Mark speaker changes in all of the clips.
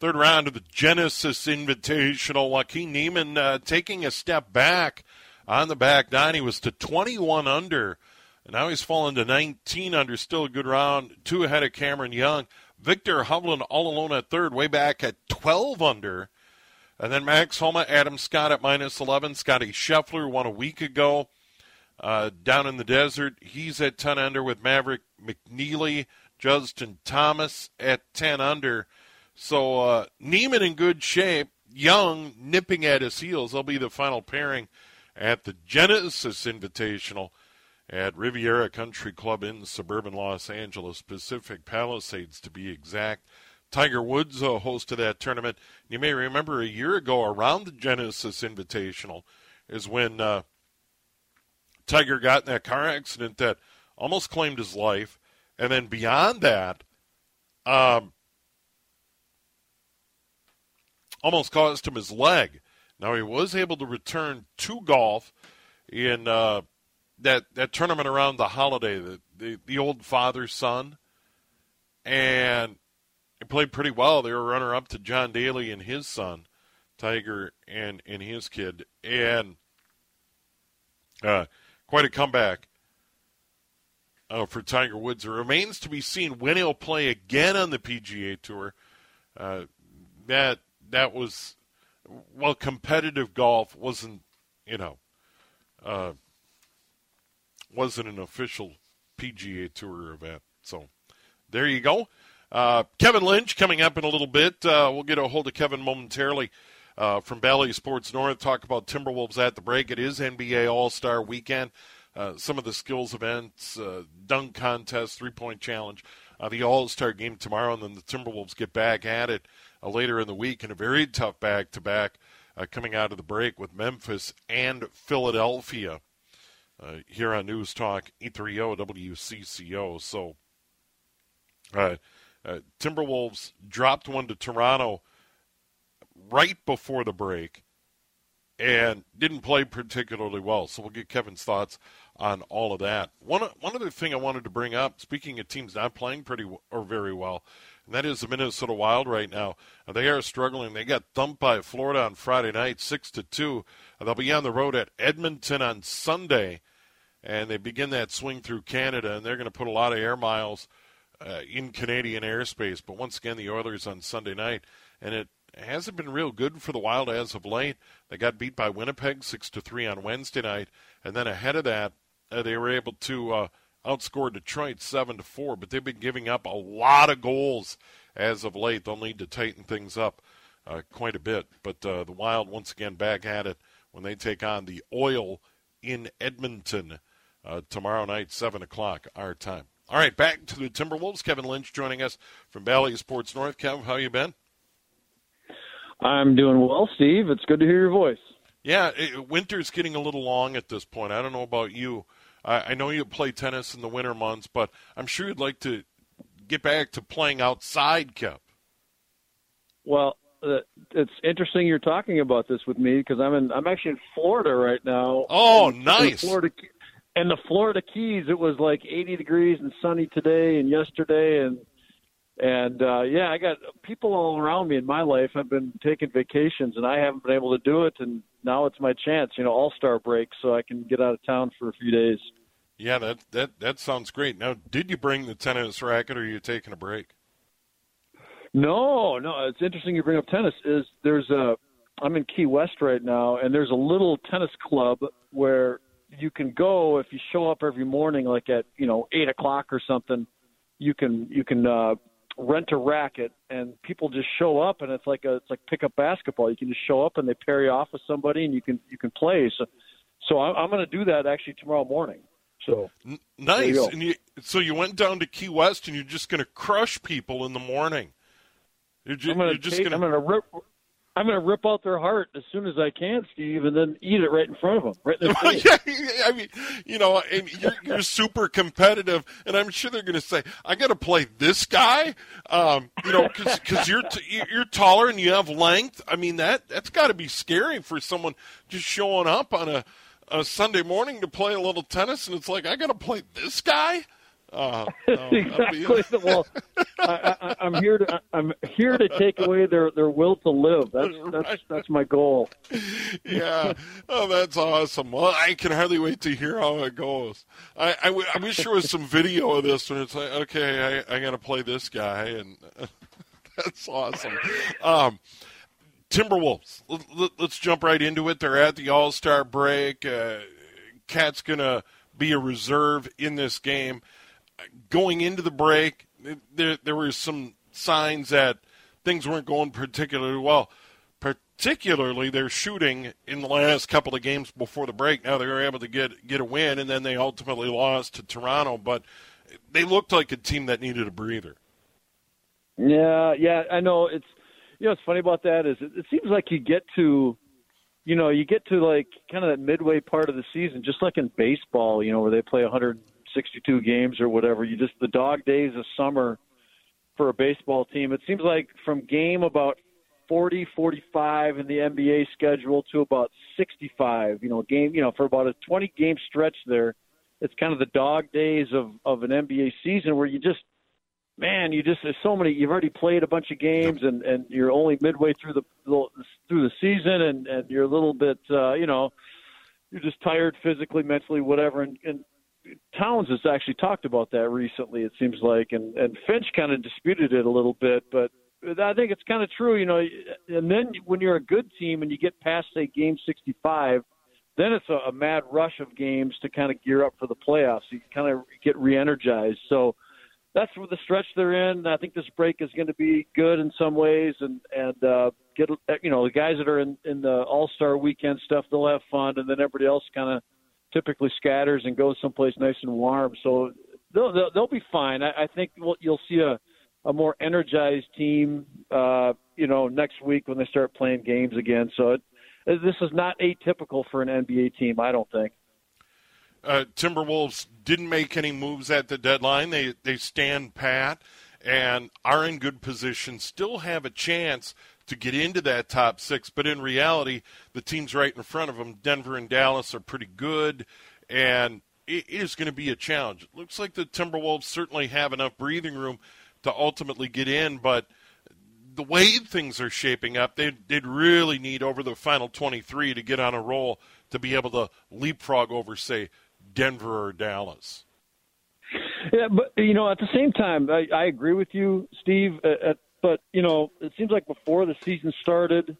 Speaker 1: Third round of the Genesis Invitational. Joaquin Niemann uh, taking a step back on the back nine. He was to 21 under, and now he's fallen to 19 under. Still a good round. Two ahead of Cameron Young. Viktor Hovland all alone at third, way back at 12 under. And then Max Homa, Adam Scott at minus 11. Scotty Scheffler won a week ago uh, down in the desert. He's at 10 under with Maverick McNealy, Justin Thomas at 10 under. So uh, Niemann in good shape, Young nipping at his heels. They'll be the final pairing at the Genesis Invitational at Riviera Country Club in suburban Los Angeles, Pacific Palisades to be exact. Tiger Woods, a host of that tournament. You may remember a year ago around the Genesis Invitational is when uh, Tiger got in that car accident that almost claimed his life. And then beyond that, um, almost cost him his leg. Now he was able to return to golf in uh, that that tournament around the holiday, the the, the old father son, and he played pretty well. They were runner up to John Daly and his son, Tiger and and his kid, and uh, quite a comeback. Uh, for Tiger Woods, it remains to be seen when he'll play again on the PGA Tour. Uh, that that was well, competitive golf wasn't, you know, uh, wasn't an official PGA Tour event. So there you go. Uh, Kevin Lynch coming up in a little bit. Uh, we'll get a hold of Kevin momentarily uh, from Bally Sports North. Talk about Timberwolves at the break. It is NBA All Star Weekend. Uh, some of the skills events, uh, dunk contest, three point challenge, the All Star game tomorrow, and then the Timberwolves get back at it later in the week in a very tough back to back coming out of the break with Memphis and Philadelphia uh, here on News Talk 830 WCCO. So, uh, uh, Timberwolves dropped one to Toronto right before the break and didn't play particularly well. So we'll get Kevin's thoughts on all of that. One one other thing I wanted to bring up, speaking of teams not playing pretty or very well, and that is the Minnesota Wild right now. They are struggling. They got thumped by Florida on Friday night, six to two. They'll be on the road at Edmonton on Sunday, and they begin that swing through Canada, and they're going to put a lot of air miles uh, in Canadian airspace. But once again, the Oilers on Sunday night, and it hasn't been real good for the Wild as of late. They got beat by Winnipeg six to three on Wednesday night, and then ahead of that, uh, they were able to uh, outscored Detroit seven to four, but they've been giving up a lot of goals as of late. They'll need to tighten things up uh, quite a bit. But uh, the Wild once again back at it when they take on the Oil in Edmonton uh, tomorrow night, seven o'clock our time. All right, back to the Timberwolves. Kevin Lynch joining us from Bally Sports North. Kev, how you been?
Speaker 2: I'm doing well, Steve. It's good to hear your voice.
Speaker 1: Yeah, it, winter's getting a little long at this point. I don't know about you. I, I know you play tennis in the winter months, but I'm sure you'd like to get back to playing outside, Kep.
Speaker 2: Well, uh, it's interesting you're talking about this with me because I'm in I'm actually in Florida right now.
Speaker 1: Oh, nice.
Speaker 2: Florida and the Florida Keys, it was like 80 degrees and sunny today and yesterday, and and uh, yeah, I got people all around me in my life. I've been taking vacations, and I haven't been able to do it. And now it's my chance, you know, All Star break, so I can get out of town for a few days.
Speaker 1: Yeah, that that that sounds great. Now, did you bring the tennis racket, or are you taking a break?
Speaker 2: No, no. It's interesting you bring up tennis. Is there's a I'm in Key West right now, and there's a little tennis club where you can go if you show up every morning, like at you know eight o'clock or something. You can you can uh, rent a racket, and people just show up, and it's like a it's like pickup basketball. You can just show up, and they pair you off with somebody, and you can you can play. So, so I'm, I'm going to do that actually tomorrow morning. So
Speaker 1: nice. You and you, so you went down to Key West, and you're just going to crush people in the morning.
Speaker 2: You're, ju- I'm gonna you're just going to. I'm going to rip. I'm going to rip out their heart as soon as I can, Steve, and then eat it right in front of them, right in their face.
Speaker 1: yeah, I mean, you know, and you're, you're super competitive, and I'm sure they're going to say, "I got to play this guy," um, you know, because you're t- you're taller and you have length. I mean, that that's got to be scary for someone just showing up on a, a Sunday morning to play a little tennis, and it's like, I got to play this guy.
Speaker 2: Uh, exactly. well, I, am here to I'm here to take away their, their will to live. That's that's right. that's my goal.
Speaker 1: yeah. Oh, that's awesome. Well, I can hardly wait to hear how it goes. I, I, w- I wish there was some video of this when it's like, okay, I, I got to play this guy, and that's awesome. Um, Timberwolves. Let, us jump right into it. They're at the All Star break. Uh, Kat's gonna be a reserve in this game going into the break, there there were some signs that things weren't going particularly well. Particularly their shooting in the last couple of games before the break. Now they were able to get get a win, and then they ultimately lost to Toronto. But they looked like a team that needed a breather.
Speaker 2: Yeah, yeah, I know. It's you know what's funny about that is it, it seems like you get to you know, you get to like kind of that midway part of the season, just like in baseball, you know, where they play 100 62 games or whatever. You just the dog days of summer for a baseball team. It seems like from game about 40, 45 in the NBA schedule to about 65. You know, game. You know, for about a 20 game stretch there, it's kind of the dog days of of an NBA season where you just man, you just there's so many. You've already played a bunch of games, and and you're only midway through the through the season, and and you're a little bit, uh, you know, you're just tired physically, mentally, whatever. And, and Towns has actually talked about that recently. It seems like, and and Finch kind of disputed it a little bit, but I think it's kind of true, you know. And then when you're a good team and you get past say game 65, then it's a, a mad rush of games to kind of gear up for the playoffs. You kind of get re-energized. So that's the stretch they're in. I think this break is going to be good in some ways, and and uh, get you know the guys that are in in the All Star Weekend stuff, they'll have fun, and then everybody else kind of typically scatters and goes someplace nice and warm. So they'll they'll, they'll be fine. I, I think we'll, you'll see a a more energized team, uh, you know, next week when they start playing games again. So it, this is not atypical for an NBA team, I don't think.
Speaker 1: Uh, Timberwolves didn't make any moves at the deadline. They they stand pat and are in good position. Still have a chance to get into that top six. But in reality, the teams right in front of them, Denver and Dallas, are pretty good, and it is going to be a challenge. It looks like the Timberwolves certainly have enough breathing room to ultimately get in, but the way things are shaping up, they'd, they'd really need over the final 23 to get on a roll to be able to leapfrog over, say, Denver or Dallas.
Speaker 2: Yeah, but you know, at the same time, I, I agree with you, Steve. At but you know, it seems like before the season started,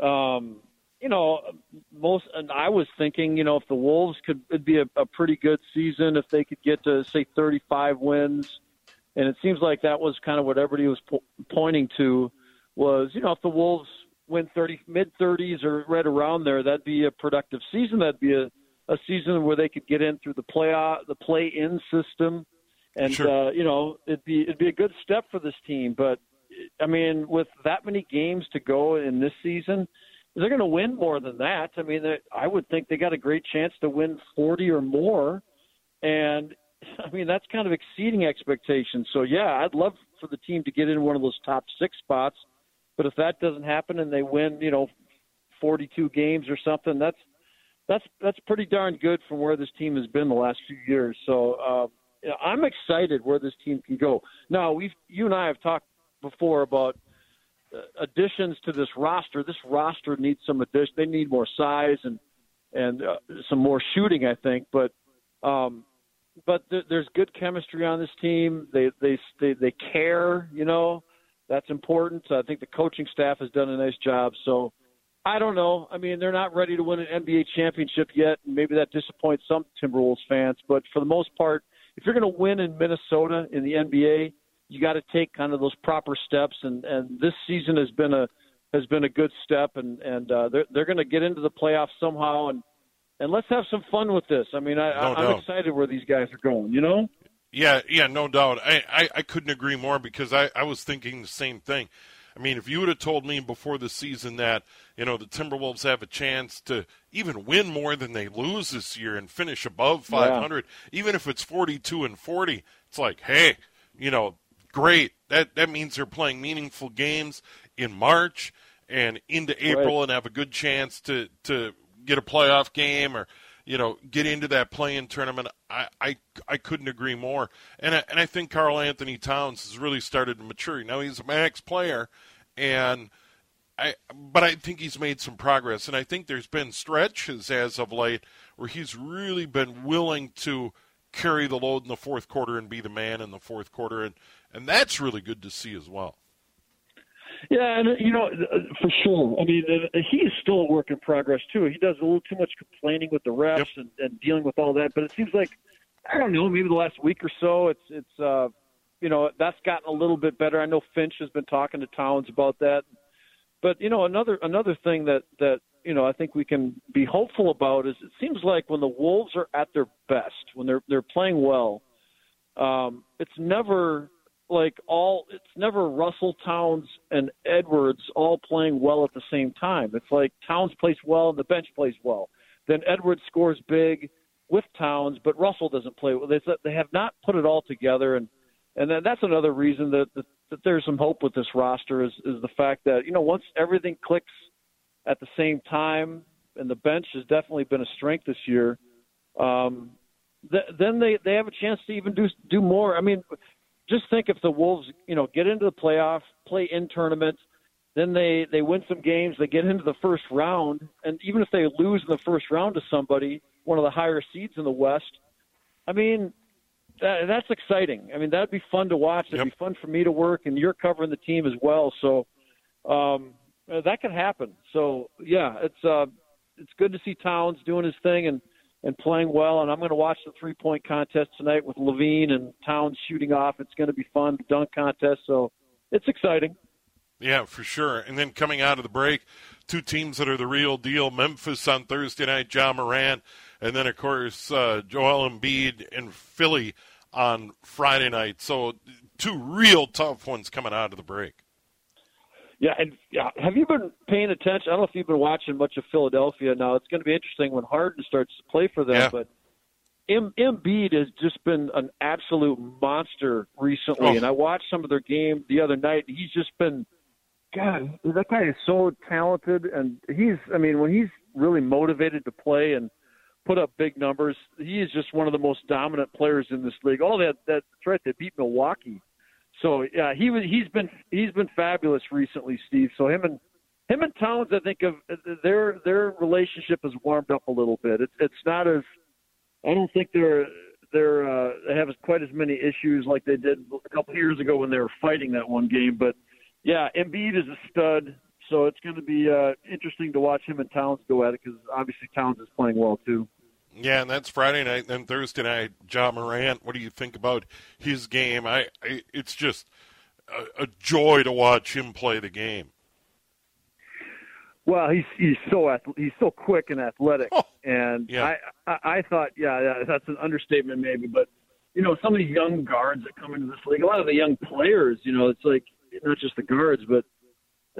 Speaker 2: um, you know, most and I was thinking, you know, if the Wolves could it'd be a, a pretty good season if they could get to say 35 wins, and it seems like that was kind of what everybody was po- pointing to was, you know, if the Wolves win 30 mid 30s or right around there, that'd be a productive season. That'd be a a season where they could get in through the play the play in system and sure. uh, you know it'd be it'd be a good step for this team. But I mean, with that many games to go in this season, they're going to win more than that. I mean, I would think they got a great chance to win 40 or more. And I mean, that's kind of exceeding expectations. So, yeah, I'd love for the team to get in one of those top six spots. But if that doesn't happen and they win, you know, 42 games or something, that's that's that's pretty darn good from where this team has been the last few years. So uh, I'm excited where this team can go. Now we've you and I have talked before about uh, additions to this roster. This roster needs some addition. They need more size and and uh, some more shooting, I think. But um, but th- there's good chemistry on this team. They they they, they care. You know, That's important. I think the coaching staff has done a nice job. So I don't know. I mean, they're not ready to win an NBA championship yet, and maybe that disappoints some Timberwolves fans. But for the most part, if you're going to win in Minnesota in the NBA, you got to take kind of those proper steps. And and this season has been a has been a good step, and and uh, they're they're going to get into the playoffs somehow. And and let's have some fun with this. I mean, I,
Speaker 1: No
Speaker 2: I'm
Speaker 1: doubt.
Speaker 2: excited where these guys are going. You know.
Speaker 1: Yeah, yeah, no doubt. I, I, I couldn't agree more because I, I was thinking the same thing. I mean, if you would have told me before the season that, you know, the Timberwolves have a chance to even win more than they lose this year and finish above 500, even if it's 42 and 40, it's like, hey, you know, great. That that means they're playing meaningful games in March and into April and have a good chance to to get a playoff game or you know get into that play-in tournament. I I, I couldn't agree more. And I, and I think Karl Anthony Towns has really started to mature. Now he's a max player, and I but I think he's made some progress. And I think there's been stretches as of late where he's really been willing to carry the load in the fourth quarter and be the man in the fourth quarter, and and that's really good to see as well.
Speaker 2: Yeah, and you know, uh, for sure. I mean, he is still a work in progress too. He does a little too much complaining with the refs
Speaker 1: Yep.
Speaker 2: and, and dealing with all that. But it seems like I don't know, maybe the last week or so, it's it's uh, you know that's gotten a little bit better. I know Finch has been talking to Towns about that. But you know, another another thing that that you know I think we can be hopeful about is it seems like when the Wolves are at their best, when they're they're playing well, um, it's never like all it's never Russell Towns and Edwards all playing well at the same time. It's like Towns plays well and the bench plays well. Then Edwards scores big with Towns, but Russell doesn't play well. They they have not put it all together, and and then that's another reason that that, that there's some hope with this roster is is the fact that you know once everything clicks at the same time, and the bench has definitely been a strength this year. Um, th- then they they have a chance to even do do more. I mean, just think if the Wolves, you know, get into the playoff, play in tournaments, then they they win some games, they get into the first round, and even if they lose in the first round to somebody, one of the higher seeds in the West, I mean, that, that's exciting. I mean, that'd be fun to watch. It'd
Speaker 1: Yep.
Speaker 2: be fun for me to work, and you're covering the team as well, so um, that could happen. So yeah, it's uh, it's good to see Towns doing his thing and and playing well. And I'm going to watch the three point contest tonight with LaVine and Towns shooting off. It's going to be fun. The dunk contest. So it's exciting.
Speaker 1: Yeah, for sure. And then coming out of the break, two teams that are the real deal: Memphis on Thursday night, John Morant, and then of course uh, Joel Embiid and Philly on Friday night. So two real tough ones coming out of the break.
Speaker 2: Yeah, and yeah, have you been paying attention? I don't know if you've been watching much of Philadelphia. Now it's going to be interesting when Harden starts to play for them.
Speaker 1: Yeah.
Speaker 2: But M- Embiid has just been an absolute monster recently,
Speaker 1: Oh.
Speaker 2: and I watched some of their game the other night. He's just been, God, that guy is so talented, and he's, I mean, when he's really motivated to play and put up big numbers, he is just one of the most dominant players in this league. Oh, that that's right, they beat Milwaukee. So yeah, he was he's been he's been fabulous recently, Steve. So him and him and Towns, I think of their their relationship has warmed up a little bit. It's it's not as I don't think they're they're uh, they have quite as many issues like they did a couple of years ago when they were fighting that one game. But yeah, Embiid is a stud. So it's going to be uh, interesting to watch him and Towns go at it because obviously Towns is playing well too.
Speaker 1: Yeah, and that's Friday night. Then Thursday night, John Morant. What do you think about his game? I, I it's just a, a joy to watch him play the game.
Speaker 2: Well, he's he's so he's so quick and athletic,
Speaker 1: Oh,
Speaker 2: and
Speaker 1: yeah.
Speaker 2: I, I I thought yeah, yeah that's an understatement maybe, but you know some of these young guards that come into this league, a lot of the young players, you know, it's like not just the guards, but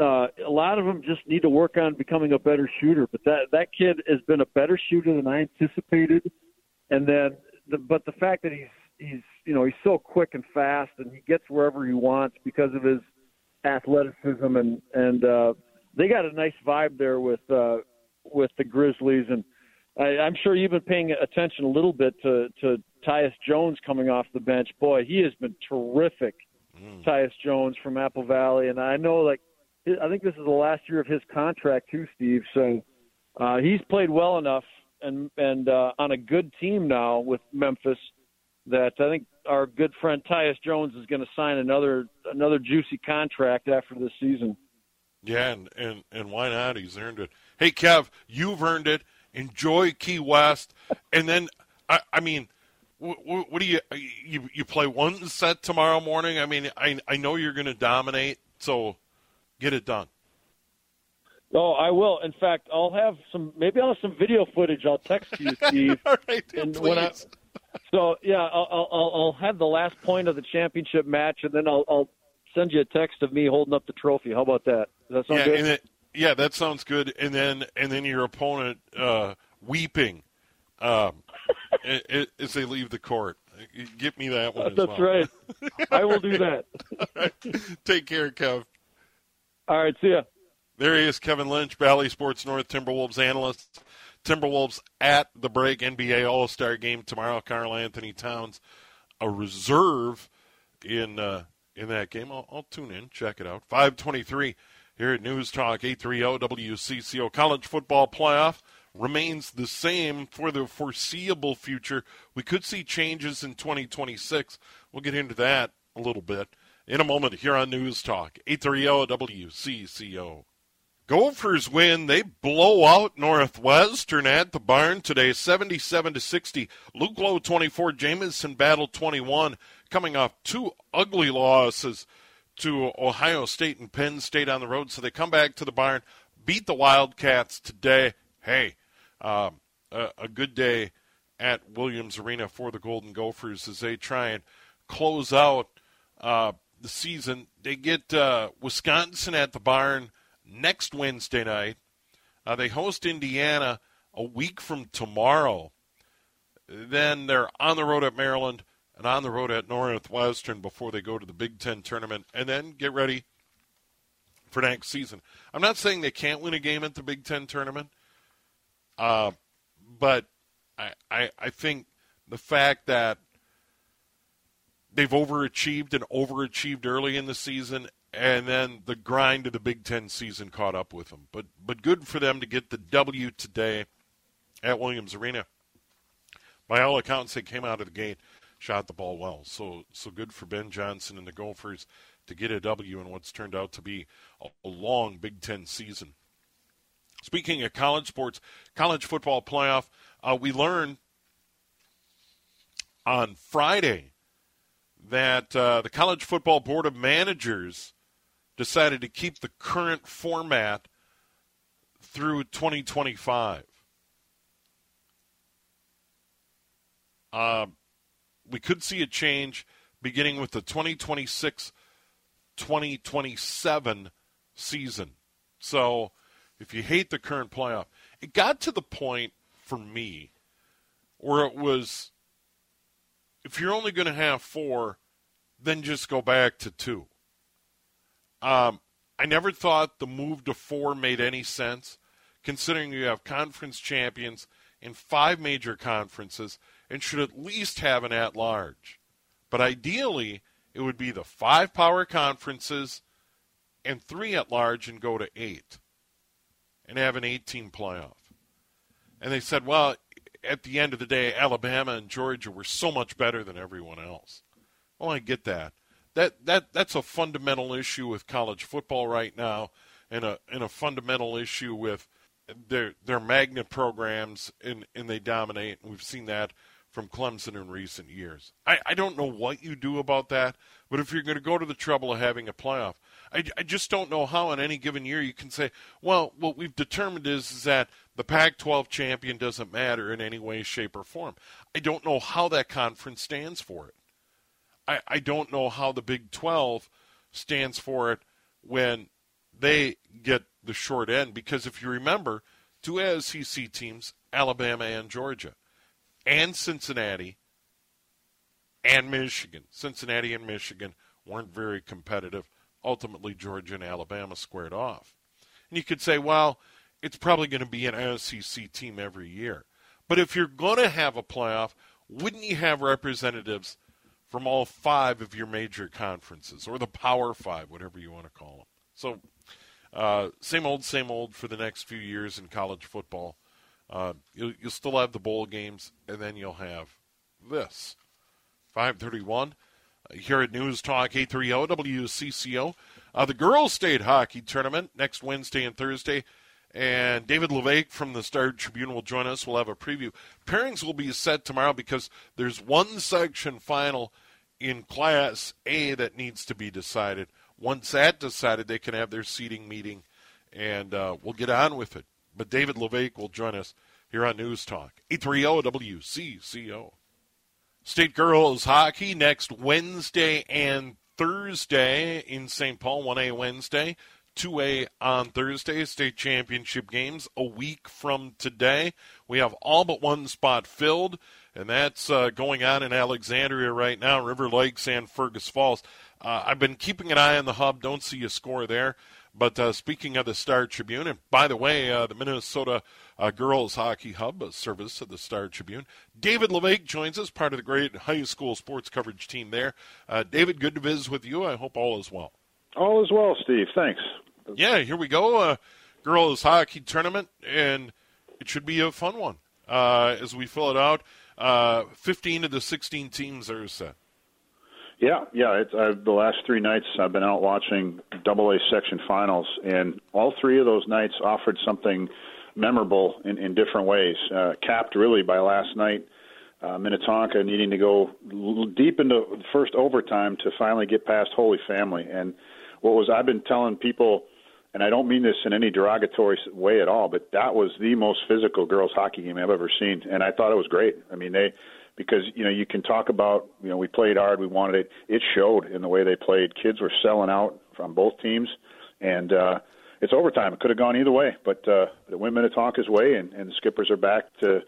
Speaker 2: uh, a lot of them just need to work on becoming a better shooter. But that that kid has been a better shooter than I anticipated, and then the, but the fact that he's he's you know he's so quick and fast, and he gets wherever he wants because of his athleticism and and uh, they got a nice vibe there with uh, with the Grizzlies, and I, I'm sure you've been paying attention a little bit to to Tyus Jones coming off the bench. Boy, he has been terrific. Tyus Jones from Apple Valley, and I know like I think this is the last year of his contract too, Steve. So uh, he's played well enough and and uh, on a good team now with Memphis that I think our good friend Tyus Jones is going to sign another another juicy contract after this season.
Speaker 1: Yeah, and, and and why not? He's earned it. Hey, Kev, you've earned it. Enjoy Key West, and then I, I mean, what, what do you you you play one set tomorrow morning? I mean, I I know you're going to dominate, so get it done.
Speaker 2: Oh, I will. In fact, I'll have some. Maybe I'll have some video footage. I'll text you, Steve.
Speaker 1: All right,
Speaker 2: and
Speaker 1: please.
Speaker 2: when I, so yeah, I'll, I'll I'll have the last point of the championship match, and then I'll I'll send you a text of me holding up the trophy. How about that? Does that sound
Speaker 1: yeah,
Speaker 2: good?
Speaker 1: and it, yeah, that sounds good. And then and then your opponent uh, weeping um, as they leave the court. Get me that one. as
Speaker 2: That's
Speaker 1: well.
Speaker 2: right. I will do that.
Speaker 1: Take care, Kev.
Speaker 2: All right. See ya.
Speaker 1: There he is, Kevin Lynch, Bally Sports North Timberwolves analyst. Timberwolves at the break NBA All Star game tomorrow. Karl Anthony Towns, a reserve in uh, in that game. I'll, I'll tune in, check it out. Five twenty three here at News Talk eight three zero WCCO. College football playoff remains the same for the foreseeable future. We could see changes in twenty twenty six. We'll get into that a little bit in a moment here on News Talk eight three zero WCCO. Gophers win. They blow out Northwestern at the barn today, 77 to 60. Luke Loewe 24, Jamison Battle 21, coming off two ugly losses to Ohio State and Penn State on the road. So they come back to the barn, beat the Wildcats today. Hey, um, a, a good day at Williams Arena for the Golden Gophers as they try and close out uh, the season. They get uh, Wisconsin at the barn next Wednesday night. Uh, they host Indiana a week from tomorrow. Then they're on the road at Maryland and on the road at Northwestern before they go to the Big Ten tournament and then get ready for next season. I'm not saying they can't win a game at the Big Ten tournament, uh, but I, I, I think the fact that they've overachieved and overachieved early in the season and then the grind of the Big Ten season caught up with them. But but good for them to get the W today at Williams Arena. By all accounts, they came out of the gate, shot the ball well. So so good for Ben Johnson and the Gophers to get a W in what's turned out to be a, a long Big Ten season. Speaking of college sports, college football playoff, uh, we learned on Friday that uh, the College Football Board of Managers decided to keep the current format through 2025. Uh, we could see a change beginning with the 2026 2027 season. So if you hate the current playoff, it got to the point for me where it was if you're only going to have four, then just go back to two. Um, I never thought the move to four made any sense, considering you have conference champions in five major conferences and should at least have an at large. But ideally, it would be the five power conferences and three at large and go to eight and have an 18 playoff. And they said, well, at the end of the day, Alabama and Georgia were so much better than everyone else. Well, I get that. That that that's a fundamental issue with college football right now, and a and a fundamental issue with their their magnet programs, and and they dominate. And we've seen that from Clemson in recent years. I, I don't know what you do about that, but if you're going to go to the trouble of having a playoff, I, I just don't know how in any given year you can say, well, what we've determined is, is that the Pac 12 champion doesn't matter in any way, shape, or form. I don't know how that conference stands for it. I, I don't know how the Big 12 stands for it when they get the short end, because if you remember, two SEC teams, Alabama and Georgia, and Cincinnati and Michigan. Cincinnati and Michigan weren't very competitive. Ultimately, Georgia and Alabama squared off. And you could say, well, it's probably going to be an SEC team every year. But if you're going to have a playoff, wouldn't you have representatives from all five of your major conferences, or the Power Five, whatever you want to call them? So, uh, same old, same old for the next few years in college football. Uh, you'll, you'll still have the bowl games, and then you'll have this 531 uh, here at News Talk 830 WCCO. Uh, the girls' state hockey tournament next Wednesday and Thursday. And David La Vaque from the Star Tribune will join us. We'll have a preview. Pairings will be set tomorrow because there's one section final in Class A that needs to be decided. Once that decided, they can have their seating meeting, and uh, we'll get on with it. But David La Vaque will join us here on News Talk 830 WCCO. State girls hockey next Wednesday and Thursday in St. Paul, 1A Wednesday, 2A on Thursday. State championship games a week from today. We have all but one spot filled, and that's uh, going on in Alexandria right now, River Lakes and Fergus Falls. Uh, I've been keeping an eye on the hub. Don't see a score there. But uh, speaking of the Star Tribune, and by the way, uh, the Minnesota uh, Girls Hockey Hub, a service of the Star Tribune, David La Vaque joins us, part of the great high school sports coverage team there. Uh, David, good to visit with you. I hope all is well.
Speaker 3: All is well, Steve. Thanks.
Speaker 1: Yeah, here we go. Uh, girls Hockey Tournament, and it should be a fun one uh, as we fill it out. 15 of the 16 teams are set.
Speaker 3: Yeah, yeah. It's, uh, the last three nights I've been out watching Double A section finals, and all three of those nights offered something memorable in, in different ways. Uh, capped really by last night, uh, Minnetonka needing to go deep into first overtime to finally get past Holy Family. And what was I've been telling people, and I don't mean this in any derogatory way at all, but that was the most physical girls hockey game I've ever seen, and I thought it was great. I mean they because you know you can talk about you know we played hard, we wanted it. It showed in the way they played. Kids were selling out from both teams, and uh, it's overtime. It could have gone either way, but uh, it went Minnetonka's way, and, and the Skippers are back to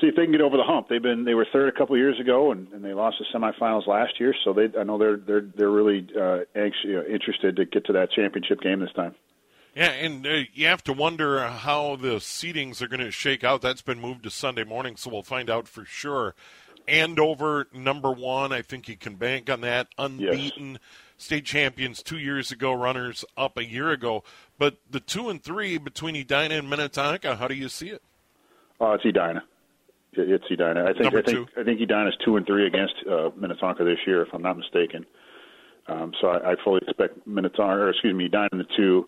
Speaker 3: see if they can get over the hump. They've been they were third a couple of years ago, and, and they lost the semifinals last year. So they I know they're they're they're really uh, anxious, you know, interested to get to that championship game this time.
Speaker 1: Yeah, and uh, you have to wonder how the seedings are going to shake out. That's been moved to Sunday morning, so we'll find out for sure. Andover, number one, I think you can bank on that. Unbeaten, yes. state champions two years ago, runners up a year ago. But the two and three between Edina and Minnetonka, how do you see it?
Speaker 3: Uh, it's Edina. It's Edina. I think
Speaker 1: number
Speaker 3: I think
Speaker 1: two.
Speaker 3: I think Edina's two and three against uh, Minnetonka this year, if I'm not mistaken. Um, so I, I fully expect Minnetonka, or excuse me, Edina in the two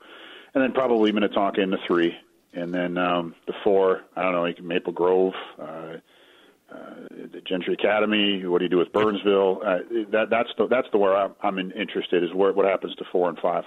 Speaker 3: and then probably Minnetonka in the three, and then um, the four. I don't know, like Maple Grove, uh, uh, the Gentry Academy. What do you do with Burnsville? Uh, that that's the that's the where I'm, I'm interested is where what happens to four and five.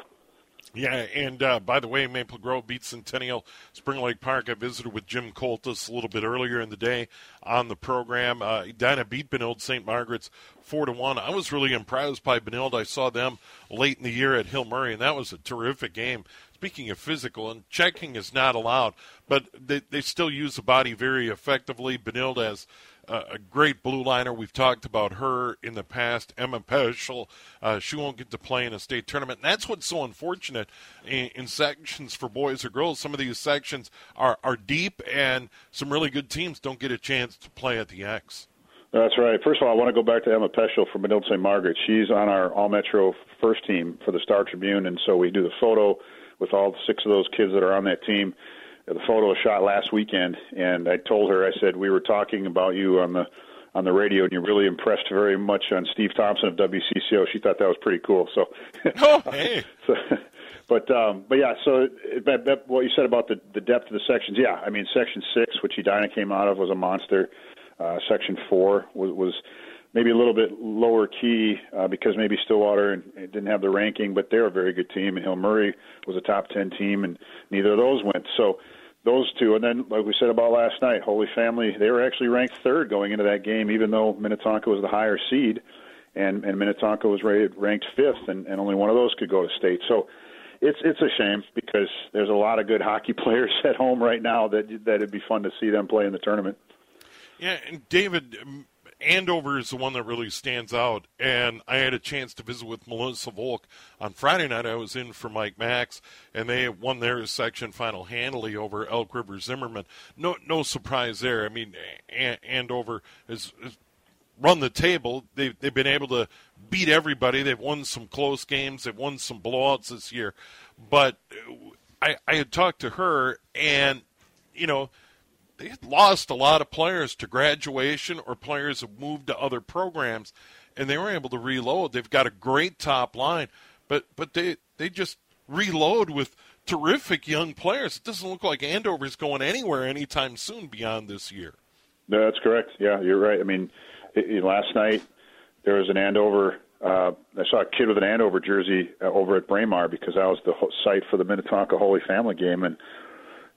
Speaker 1: Yeah, and uh, by the way, Maple Grove beat Centennial Spring Lake Park. I visited with Jim Coltis a little bit earlier in the day on the program. Uh, Edina beat Benilde St. Margaret's four to one. I was really impressed by Benilde. I saw them late in the year at Hill Murray, and that was a terrific game speaking of physical, and checking is not allowed, but they, they still use the body very effectively. Benilde has uh, a great blue liner. We've talked about her in the past. Emma Peschel, uh, she won't get to play in a state tournament. And that's what's so unfortunate in, in, sections for boys or girls. Some of these sections are, are deep, and some really good teams don't get a chance to play at the X.
Speaker 3: That's right. First of all, I want to go back to Emma Peschel from Benilde St. Margaret. She's on our All Metro first team for the Star Tribune, and so we do the photo with all six of those kids that are on that team. The photo was shot last weekend, and I told her, I said, we were talking about you on the on the radio, and you really impressed very much on Steve Thompson of WCCO. She thought that was pretty cool. So,
Speaker 1: oh, hey.
Speaker 3: so, but um, but yeah, so that, that, what you said about the the depth of the sections, yeah, I mean, section six, which Edina came out of, was a monster. Uh, section four was was maybe a little bit lower key uh, because maybe Stillwater and, and didn't have the ranking, but they're a very good team. And Hill Murray was a top ten team, and neither of those went. So those two, and then like we said about last night, Holy Family, they were actually ranked third going into that game, even though Minnetonka was the higher seed, and and Minnetonka was rated, ranked fifth, and, and only one of those could go to state. So. It's it's a shame because there's a lot of good hockey players at home right now that that it'd be fun to see them play in the tournament.
Speaker 1: Yeah, and David, Andover is the one that really stands out. And I had a chance to visit with Melissa Volk on Friday night. I was in for Mike Max, and they won their section final handily over Elk River Zimmerman. No, no surprise there. I mean, Andover has, run the table. They've, they've been able to beat everybody. They've won some close games. They've won some blowouts this year. But uh, I, I had talked to her, and you know they had lost a lot of players to graduation or players have moved to other programs, and they were able to reload. They've got a great top line, but but they they just reload with terrific young players. It doesn't look like Andover's going anywhere anytime soon beyond this year.
Speaker 3: No, that's correct. Yeah, you're right. I mean, it, it, last night there was an Andover. Uh, I saw a kid with an Andover jersey uh, over at Braemar because that was the site for the Minnetonka Holy Family game, and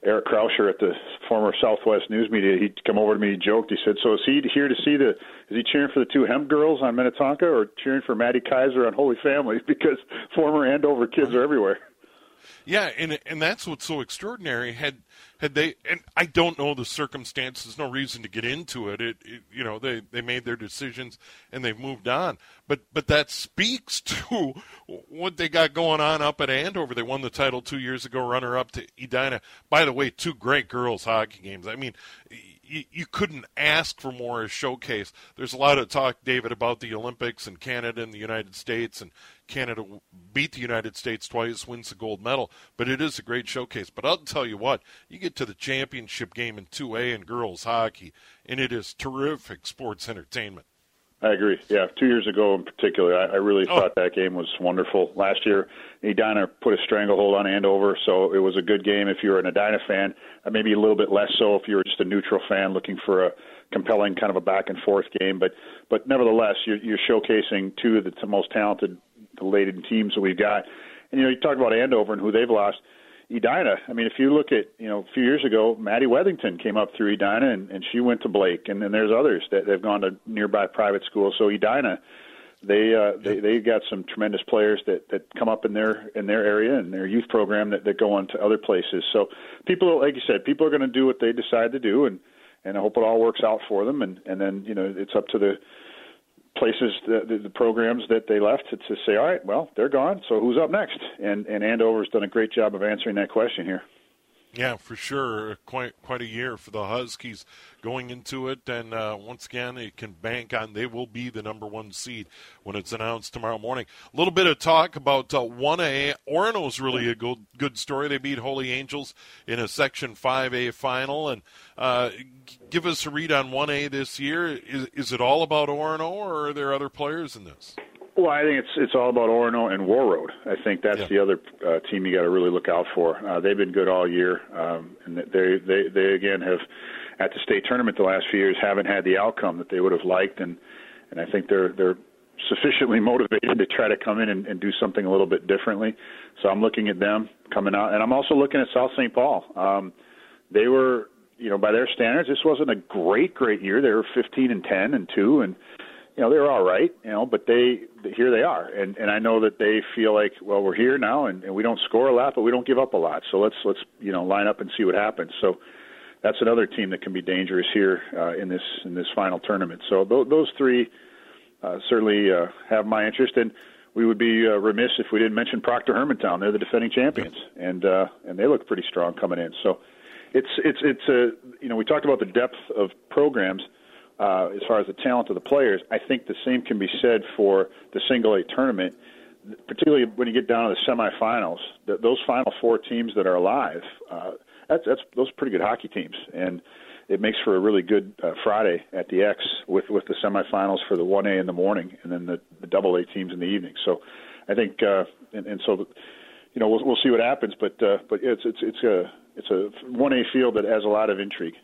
Speaker 3: Eric Krauscher at the former Southwest News Media, he'd come over to me, he joked, he said, "So is he here to see the? Is he cheering for the two Hemp girls on Minnetonka, or cheering for Maddie Kaiser on Holy Family? Because former Andover kids are everywhere."
Speaker 1: Yeah, and and that's what's so extraordinary. Had had they and I don't know the circumstances. No reason to get into it. It, it you know they they made their decisions and they've moved on. But but that speaks to what they got going on up at Andover. They won the title two years ago, runner up to Edina. By the way, two great girls hockey games. I mean you, you couldn't ask for more as showcase. There's a lot of talk, David, about the Olympics and Canada and the United States, and Canada beat the United States twice, wins the gold medal. But it is a great showcase. But I'll tell you what, you get to the championship game in 2A in girls hockey, and it is terrific sports entertainment.
Speaker 3: I agree. Yeah, two years ago in particular, I, I really oh. thought that game was wonderful. Last year, Edina put a stranglehold on Andover, so it was a good game if you were an Edina fan. Uh, maybe a little bit less so if you were just a neutral fan looking for a compelling kind of a back and forth game. But but nevertheless, you're, you're showcasing two of the most talented, laden teams that we've got. And you know, you talk about Andover and who they've lost. Edina. I mean, if you look at you know a few years ago, Maddie Wethington came up through Edina, and, and she went to Blake, and then there's others that they've gone to nearby private schools. So Edina, they uh, they they got some tremendous players that that come up in their in their area and their youth program that that go on to other places. So people, like you said, people are going to do what they decide to do, and and I hope it all works out for them. And and then you know it's up to the places the, the, the programs that they left to, to say, all right, well, they're gone, so who's up next? And and Andover's done a great job of answering that question here.
Speaker 1: Yeah, for sure. Quite quite a year for the Huskies going into it, and uh, once again, it can bank on they will be the number one seed when it's announced tomorrow morning. A little bit of talk about uh, one A. Orono's really a good good story. They beat Holy Angels in a Section Five A final, and uh, give us a read on one A this year. Is is it all about Orono, or are there other players in this?
Speaker 3: Well, I think it's it's all about Orono and Warroad. I think that's yeah. the other uh, team you got to really look out for. Uh, they've been good all year, um, and they they they again have at the state tournament the last few years haven't had the outcome that they would have liked, and and I think they're they're sufficiently motivated to try to come in and, and do something a little bit differently. So I'm looking at them coming out, and I'm also looking at South St. Paul. Um, they were, you know, by their standards, this wasn't a great great year. They were 15 and 10 and two, and you know they're all right, you know, but they here they are, and and I know that they feel like well we're here now, and, and we don't score a lot, but we don't give up a lot, so let's let's you know line up and see what happens. So that's another team that can be dangerous here uh, in this in this final tournament. So th- those three uh, certainly uh, have my interest, and we would be uh, remiss if we didn't mention Proctor Hermantown. They're the defending champions, and uh, and they look pretty strong coming in. So it's it's it's a you know we talked about the depth of programs uh, as far as the talent of the players. I think the same can be said for the single A tournament, particularly when you get down to the semifinals. The, those final four teams that are alive, uh, that's that's those are pretty good hockey teams, and it makes for a really good uh, Friday at the X with with the semifinals for the one A in the morning, and then the the double A teams in the evening. So, I think, uh, and, and so, you know, we'll we'll see what happens, but uh, but it's it's it's a it's a one A field that has a lot of intrigue.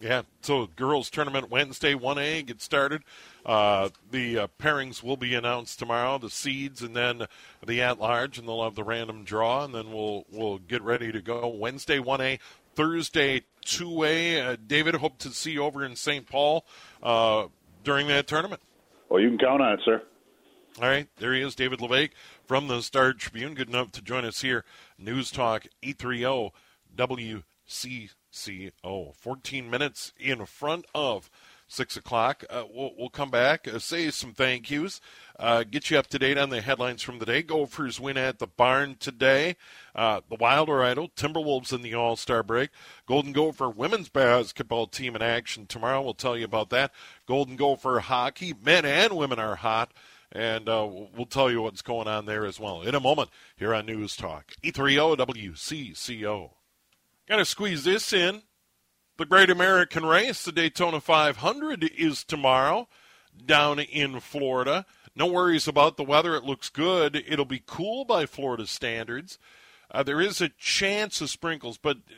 Speaker 1: Yeah, so girls tournament Wednesday, 1A gets started. Uh, the uh, pairings will be announced tomorrow, the seeds, and then the at large, and they'll have the random draw, and then we'll we'll get ready to go. Wednesday, 1A, Thursday, 2A. Uh, David, hope to see you over in St. Paul uh, during that tournament.
Speaker 3: Well, you can count on it, sir.
Speaker 1: All right, there he is, David La Vaque from the Star Tribune. Good enough to join us here, News Talk 830 WC. CO. 14 minutes in front of 6 o'clock. Uh, we'll, we'll, come back, uh, say some thank yous, uh, get you up to date on the headlines from the day. Gophers win at the barn today. Uh, the Wild are idle. Timberwolves in the All Star break. Golden Gopher women's basketball team in action tomorrow. We'll tell you about that. Golden Gopher hockey, men and women are hot. And uh, we'll tell you what's going on there as well in a moment here on News Talk. 830 WCCO. Got to squeeze this in. The Great American Race, the Daytona 500, is tomorrow down in Florida. No worries about the weather. It looks good. It'll be cool by Florida standards. Uh, there is a chance of sprinkles, but uh,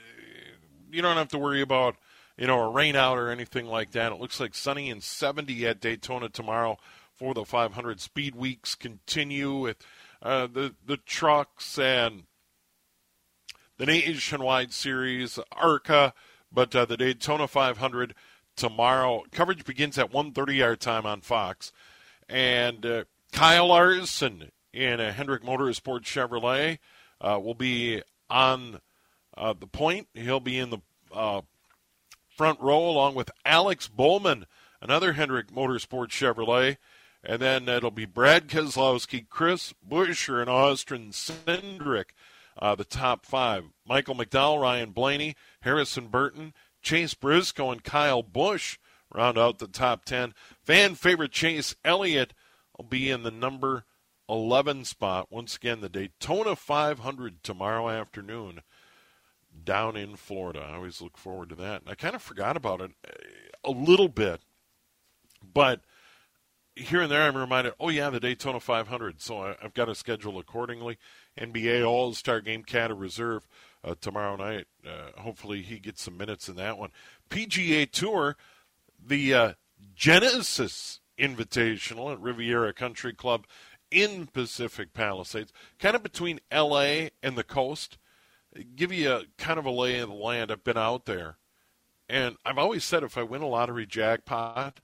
Speaker 1: you don't have to worry about you know a rain out or anything like that. It looks like sunny and 70 at Daytona tomorrow for the 500. Speed weeks continue with uh, the the trucks and the nationwide series, ARCA, but uh, the Daytona 500 tomorrow. Coverage begins at 1:30 our time on Fox, and uh, Kyle Larson in a Hendrick Motorsports Chevrolet uh, will be on uh, the point. He'll be in the uh, front row along with Alex Bowman, another Hendrick Motorsports Chevrolet. And then it'll be Brad Keselowski, Chris Buescher, and Austin Cindric uh, the top five. Michael McDowell, Ryan Blaney, Harrison Burton, Chase Briscoe, and Kyle Busch round out the top 10. Fan favorite Chase Elliott will be in the number 11 spot. Once again, the Daytona 500 tomorrow afternoon down in Florida. I always look forward to that. And I kind of forgot about it a little bit, but here and there I'm reminded, oh, yeah, the Daytona 500. So I, have got to schedule accordingly. NBA All Star Game Cat Reserve uh, tomorrow night. Uh, hopefully, he gets some minutes in that one. PGA Tour, the uh, Genesis Invitational at Riviera Country Club in Pacific Palisades, kind of between LA and the coast. Give you a kind of a lay of the land. I've been out there, and I've always said if I win a lottery jackpot,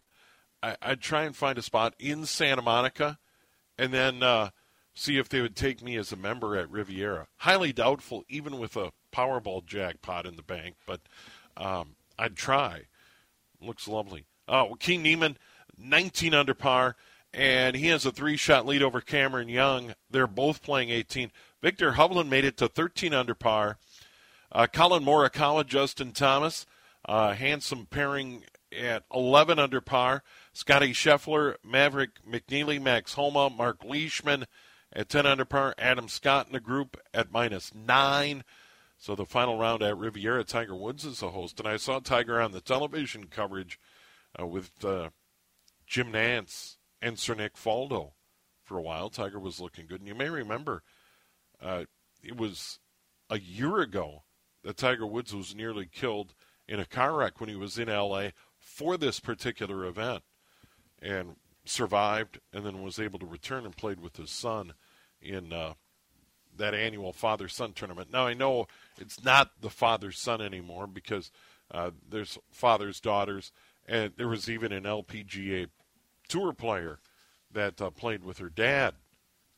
Speaker 1: I, would try and find a spot in Santa Monica, and then uh, see if they would take me as a member at Riviera. Highly doubtful, even with a Powerball jackpot in the bank, but um, I'd try. Looks lovely. Uh, King Niemann, 19 under par, and he has a three-shot lead over Cameron Young. They're both playing 18. Viktor Hovland made it to 13 under par. Uh, Collin Morikawa, Justin Thomas, uh, handsome pairing at 11 under par. Scotty Scheffler, Maverick McNealy, Max Homa, Mark Leishman, at 10 under par. Adam Scott in the group at minus 9. So the final round at Riviera, Tiger Woods is the host. And I saw Tiger on the television coverage uh, with uh, Jim Nantz and Sir Nick Faldo for a while. Tiger was looking good. And you may remember uh, it was a year ago that Tiger Woods was nearly killed in a car wreck when he was in L.A. for this particular event. And survived and then was able to return and played with his son in uh, that annual father son tournament. Now I know it's not the father son anymore because uh, there's fathers daughters, and there was even an LPGA tour player that uh, played with her dad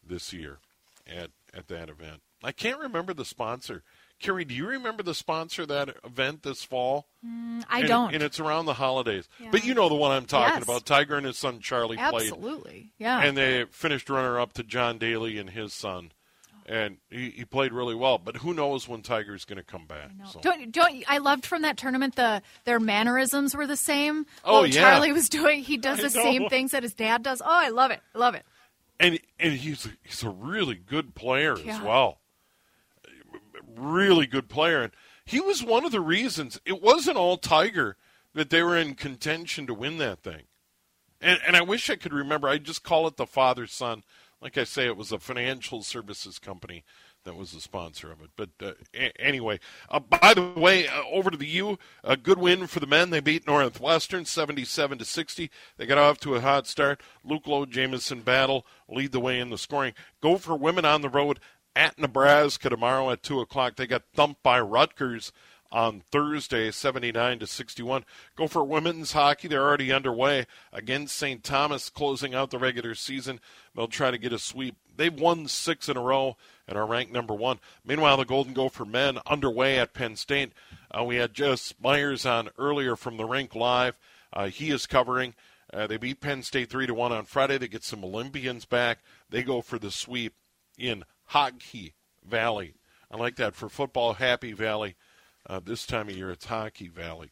Speaker 1: this year at at that event. I can't remember the sponsor. Carrie, do you remember the sponsor of that event this fall?
Speaker 4: Mm, I
Speaker 1: and,
Speaker 4: don't.
Speaker 1: And it's around the holidays. Yeah. But you know the one I'm talking
Speaker 4: yes.
Speaker 1: about. Tiger and his son Charlie
Speaker 4: Absolutely.
Speaker 1: played.
Speaker 4: Absolutely. Yeah.
Speaker 1: And they finished runner up to John Daly and his son. And he, he played really well, but who knows when Tiger's going to come back?
Speaker 4: So. Don't don't I loved from that tournament the their mannerisms were the same.
Speaker 1: Oh yeah,
Speaker 4: Charlie was doing he does the same things that his dad does. Oh, I love it, I love it.
Speaker 1: And and he's he's a really good player
Speaker 4: yeah.
Speaker 1: as well really good player. And he was one of the reasons it wasn't all Tiger that they were in contention to win that thing. And, and I wish I could remember. I just call it the father son. Like I say, it was a financial services company that was the sponsor of it. But uh, a- anyway, uh, by the way, uh, over to the U, a good win for the men. They beat Northwestern 77 to 60. They got off to a hot start. Luke Loewe, Jamison Battle lead the way in the scoring. Gopher women on the road at Nebraska tomorrow at 2 o'clock. They got thumped by Rutgers on Thursday, 79 to 61. Gopher women's hockey. They're already underway against St. Thomas, closing out the regular season. They'll try to get a sweep. They've won six in a row and are ranked number one. Meanwhile, the Golden Gopher men underway at Penn State. Uh, we had Jess Myers on earlier from the rink live. Uh, he is covering. Uh, they beat Penn State three to one on Friday. They get some Olympians back. They go for the sweep in Hockey Valley. I like that for football, Happy Valley. Uh, this time of year, it's Hockey Valley.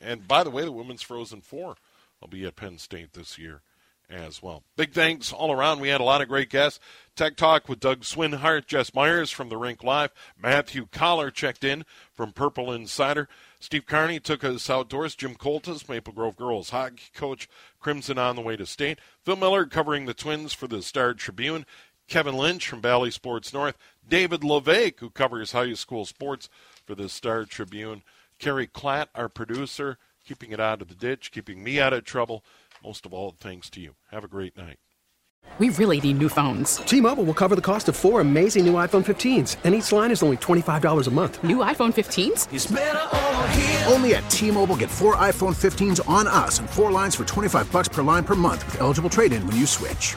Speaker 1: and by the way, the women's Frozen Four will be at Penn State this year as well. Big thanks all around. We had a lot of great guests. Tech Talk with Doug Swinhart, Jess Myers from the Rink Live, Matthew Coller checked in from Purple Insider. Steve Carney took us outdoors. Jim Coltis, Maple Grove girls hockey coach, Crimson on the way to state. Phil Miller covering the Twins for the Star Tribune. Kevin Lynch from Bally Sports North. David La Vaque, who covers high school sports for the Star Tribune. Kerry Klatt, our producer, keeping it out of the ditch, keeping me out of trouble. Most of all, thanks to you. Have a great night.
Speaker 5: We really need new phones.
Speaker 6: T Mobile will cover the cost of four amazing new iPhone 15s, and each line is only $25 a month.
Speaker 5: New iPhone 15s?
Speaker 7: Only at T Mobile get four iPhone 15s on us and four lines for 25 bucks per line per month with eligible trade in when you switch.